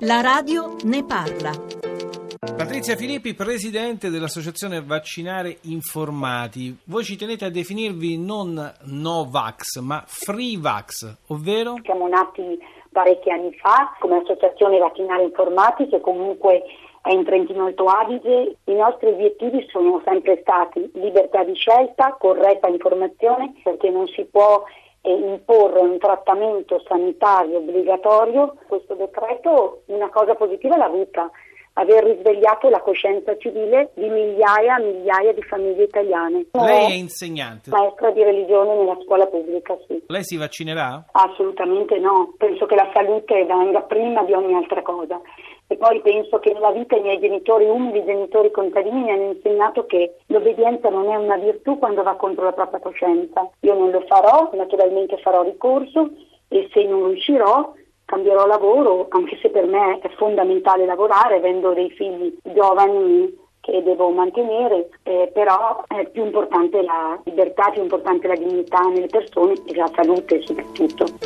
La radio ne parla. Patrizia Filippi, presidente dell'associazione Vaccinare Informati. Voi ci tenete a definirvi non Novax, ma Free Vax, ovvero? Siamo nati parecchi anni fa come associazione Vaccinare Informati che comunque è in Trentino Alto Adige. I nostri obiettivi sono sempre stati libertà di scelta, corretta informazione, perché non si può e imporre un trattamento sanitario obbligatorio, questo decreto una cosa positiva l'ha avuta, aver risvegliato la coscienza civile di migliaia e migliaia di famiglie italiane. Lei è insegnante? Maestra di religione nella scuola pubblica, sì. Lei si vaccinerà? Assolutamente no, penso che la salute venga prima di ogni altra cosa e poi penso che nella vita i miei genitori, umili genitori contadini, mi hanno insegnato che l'obbedienza non è una virtù quando va contro la propria coscienza. Io non lo farò, naturalmente farò ricorso e se non riuscirò cambierò lavoro, anche se per me è fondamentale lavorare, avendo dei figli giovani che devo mantenere, eh, però è più importante la libertà, più importante la dignità nelle persone e la salute soprattutto.